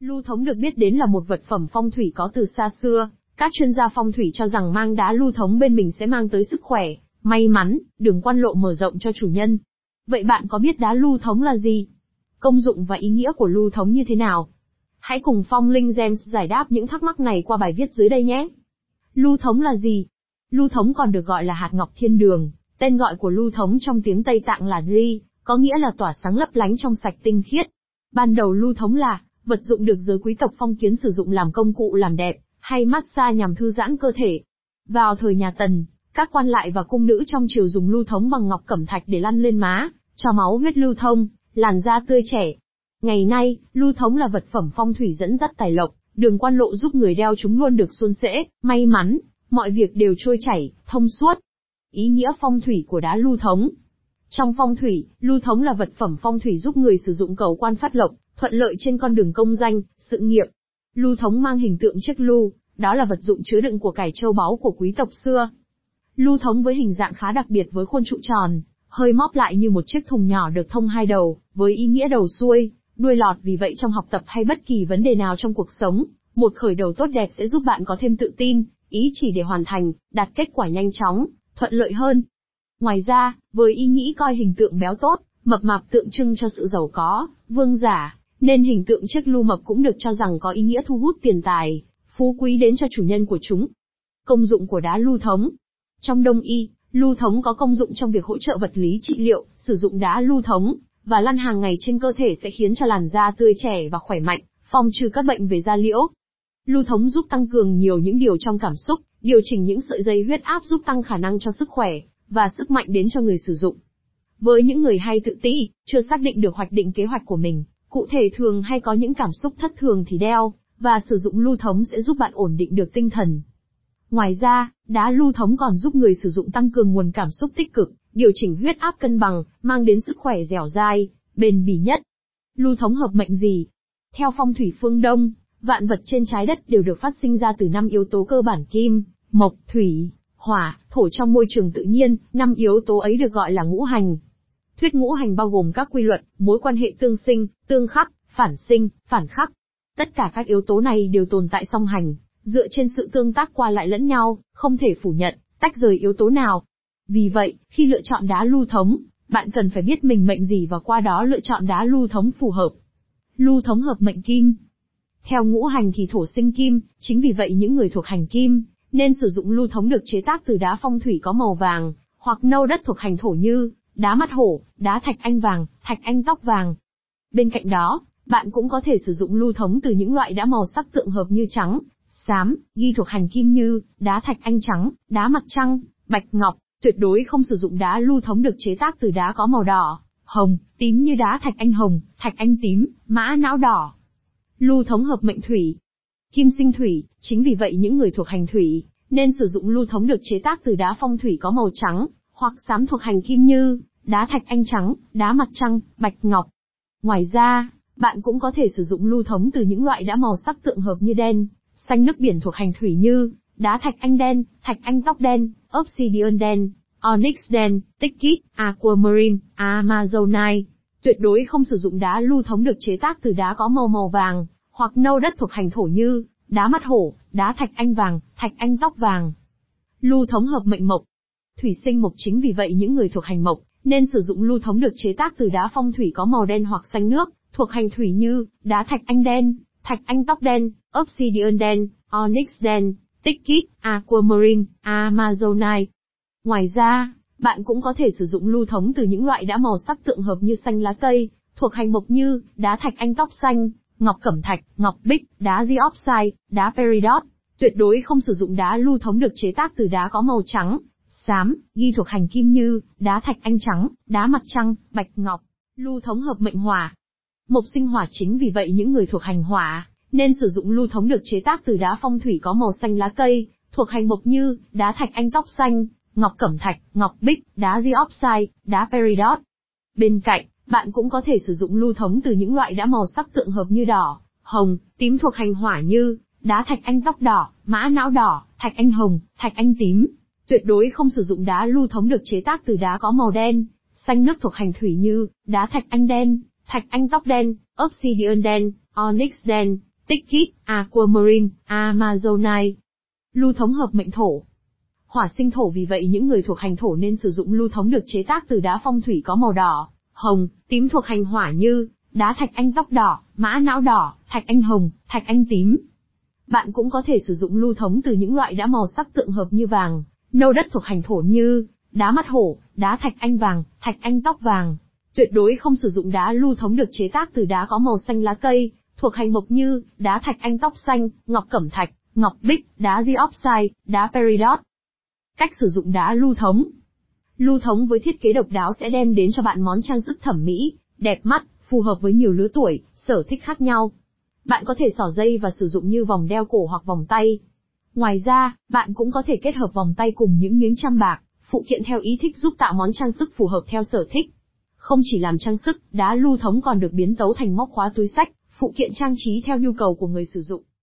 Lưu thống được biết đến là một vật phẩm phong thủy có từ xa xưa, các chuyên gia phong thủy cho rằng mang đá lưu thống bên mình sẽ mang tới sức khỏe, may mắn, đường quan lộ mở rộng cho chủ nhân. Vậy bạn có biết đá lưu thống là gì? Công dụng và ý nghĩa của lưu thống như thế nào? Hãy cùng Phong Linh Gems giải đáp những thắc mắc này qua bài viết dưới đây nhé. Lưu thống là gì? Lưu thống còn được gọi là hạt ngọc thiên đường, tên gọi của lưu thống trong tiếng Tây Tạng là Dri, có nghĩa là tỏa sáng lấp lánh trong sạch tinh khiết. Ban đầu lưu thống là vật dụng được giới quý tộc phong kiến sử dụng làm công cụ làm đẹp, hay massage nhằm thư giãn cơ thể. Vào thời nhà Tần, các quan lại và cung nữ trong triều dùng lưu thống bằng ngọc cẩm thạch để lăn lên má, cho máu huyết lưu thông, làn da tươi trẻ. Ngày nay, lưu thống là vật phẩm phong thủy dẫn dắt tài lộc, đường quan lộ giúp người đeo chúng luôn được suôn sẻ, may mắn, mọi việc đều trôi chảy, thông suốt. Ý nghĩa phong thủy của đá lưu thống trong phong thủy, lưu thống là vật phẩm phong thủy giúp người sử dụng cầu quan phát lộc, thuận lợi trên con đường công danh, sự nghiệp. Lưu thống mang hình tượng chiếc lưu, đó là vật dụng chứa đựng của cải châu báu của quý tộc xưa. Lưu thống với hình dạng khá đặc biệt với khuôn trụ tròn, hơi móp lại như một chiếc thùng nhỏ được thông hai đầu, với ý nghĩa đầu xuôi, đuôi lọt vì vậy trong học tập hay bất kỳ vấn đề nào trong cuộc sống, một khởi đầu tốt đẹp sẽ giúp bạn có thêm tự tin, ý chỉ để hoàn thành, đạt kết quả nhanh chóng, thuận lợi hơn. Ngoài ra, với ý nghĩ coi hình tượng béo tốt, mập mạp tượng trưng cho sự giàu có, vương giả, nên hình tượng chiếc lưu mập cũng được cho rằng có ý nghĩa thu hút tiền tài, phú quý đến cho chủ nhân của chúng. Công dụng của đá lưu thống Trong đông y, lưu thống có công dụng trong việc hỗ trợ vật lý trị liệu, sử dụng đá lưu thống, và lăn hàng ngày trên cơ thể sẽ khiến cho làn da tươi trẻ và khỏe mạnh, phòng trừ các bệnh về da liễu. Lưu thống giúp tăng cường nhiều những điều trong cảm xúc, điều chỉnh những sợi dây huyết áp giúp tăng khả năng cho sức khỏe, và sức mạnh đến cho người sử dụng. Với những người hay tự ti, chưa xác định được hoạch định kế hoạch của mình, cụ thể thường hay có những cảm xúc thất thường thì đeo, và sử dụng lưu thống sẽ giúp bạn ổn định được tinh thần. Ngoài ra, đá lưu thống còn giúp người sử dụng tăng cường nguồn cảm xúc tích cực, điều chỉnh huyết áp cân bằng, mang đến sức khỏe dẻo dai, bền bỉ nhất. Lưu thống hợp mệnh gì? Theo phong thủy phương Đông, vạn vật trên trái đất đều được phát sinh ra từ năm yếu tố cơ bản kim, mộc, thủy, hỏa, thổ trong môi trường tự nhiên, năm yếu tố ấy được gọi là ngũ hành. Thuyết ngũ hành bao gồm các quy luật, mối quan hệ tương sinh, tương khắc, phản sinh, phản khắc. Tất cả các yếu tố này đều tồn tại song hành, dựa trên sự tương tác qua lại lẫn nhau, không thể phủ nhận, tách rời yếu tố nào. Vì vậy, khi lựa chọn đá lưu thống, bạn cần phải biết mình mệnh gì và qua đó lựa chọn đá lưu thống phù hợp. Lưu thống hợp mệnh kim. Theo ngũ hành thì thổ sinh kim, chính vì vậy những người thuộc hành kim, nên sử dụng lưu thống được chế tác từ đá phong thủy có màu vàng, hoặc nâu đất thuộc hành thổ như, đá mắt hổ, đá thạch anh vàng, thạch anh tóc vàng. Bên cạnh đó, bạn cũng có thể sử dụng lưu thống từ những loại đá màu sắc tượng hợp như trắng, xám, ghi thuộc hành kim như, đá thạch anh trắng, đá mặt trăng, bạch ngọc, tuyệt đối không sử dụng đá lưu thống được chế tác từ đá có màu đỏ, hồng, tím như đá thạch anh hồng, thạch anh tím, mã não đỏ. Lưu thống hợp mệnh thủy. Kim sinh thủy, chính vì vậy những người thuộc hành thủy, nên sử dụng lưu thống được chế tác từ đá phong thủy có màu trắng, hoặc xám thuộc hành kim như, đá thạch anh trắng, đá mặt trăng, bạch ngọc. Ngoài ra, bạn cũng có thể sử dụng lưu thống từ những loại đá màu sắc tượng hợp như đen, xanh nước biển thuộc hành thủy như, đá thạch anh đen, thạch anh tóc đen, obsidian đen, onyx đen, tích kít, aquamarine, amazonite. Tuyệt đối không sử dụng đá lưu thống được chế tác từ đá có màu màu vàng, hoặc nâu đất thuộc hành thổ như, đá mắt hổ, đá thạch anh vàng, thạch anh tóc vàng. Lưu thống hợp mệnh mộc. Thủy sinh mộc chính vì vậy những người thuộc hành mộc, nên sử dụng lưu thống được chế tác từ đá phong thủy có màu đen hoặc xanh nước, thuộc hành thủy như, đá thạch anh đen, thạch anh tóc đen, obsidian đen, onyx đen, tích kích, aquamarine, amazonite. Ngoài ra, bạn cũng có thể sử dụng lưu thống từ những loại đá màu sắc tượng hợp như xanh lá cây, thuộc hành mộc như, đá thạch anh tóc xanh, ngọc cẩm thạch, ngọc bích, đá diopside, đá peridot. Tuyệt đối không sử dụng đá lưu thống được chế tác từ đá có màu trắng, xám, ghi thuộc hành kim như, đá thạch anh trắng, đá mặt trăng, bạch ngọc. Lưu thống hợp mệnh hỏa. Mộc sinh hỏa chính vì vậy những người thuộc hành hỏa, nên sử dụng lưu thống được chế tác từ đá phong thủy có màu xanh lá cây, thuộc hành mộc như, đá thạch anh tóc xanh, ngọc cẩm thạch, ngọc bích, đá diopside, đá peridot. Bên cạnh, bạn cũng có thể sử dụng lưu thống từ những loại đã màu sắc tượng hợp như đỏ, hồng, tím thuộc hành hỏa như, đá thạch anh tóc đỏ, mã não đỏ, thạch anh hồng, thạch anh tím. Tuyệt đối không sử dụng đá lưu thống được chế tác từ đá có màu đen, xanh nước thuộc hành thủy như, đá thạch anh đen, thạch anh tóc đen, obsidian đen, onyx đen, tích kít, aquamarine, amazonite. Lưu thống hợp mệnh thổ. Hỏa sinh thổ vì vậy những người thuộc hành thổ nên sử dụng lưu thống được chế tác từ đá phong thủy có màu đỏ, hồng, tím thuộc hành hỏa như đá thạch anh tóc đỏ, mã não đỏ, thạch anh hồng, thạch anh tím. Bạn cũng có thể sử dụng lưu thống từ những loại đã màu sắc tượng hợp như vàng, nâu đất thuộc hành thổ như đá mắt hổ, đá thạch anh vàng, thạch anh tóc vàng. Tuyệt đối không sử dụng đá lưu thống được chế tác từ đá có màu xanh lá cây, thuộc hành mộc như đá thạch anh tóc xanh, ngọc cẩm thạch, ngọc bích, đá diopside, đá peridot. Cách sử dụng đá lưu thống Lưu thống với thiết kế độc đáo sẽ đem đến cho bạn món trang sức thẩm mỹ, đẹp mắt, phù hợp với nhiều lứa tuổi, sở thích khác nhau. Bạn có thể xỏ dây và sử dụng như vòng đeo cổ hoặc vòng tay. Ngoài ra, bạn cũng có thể kết hợp vòng tay cùng những miếng trăm bạc, phụ kiện theo ý thích giúp tạo món trang sức phù hợp theo sở thích. Không chỉ làm trang sức, đá lưu thống còn được biến tấu thành móc khóa túi sách, phụ kiện trang trí theo nhu cầu của người sử dụng.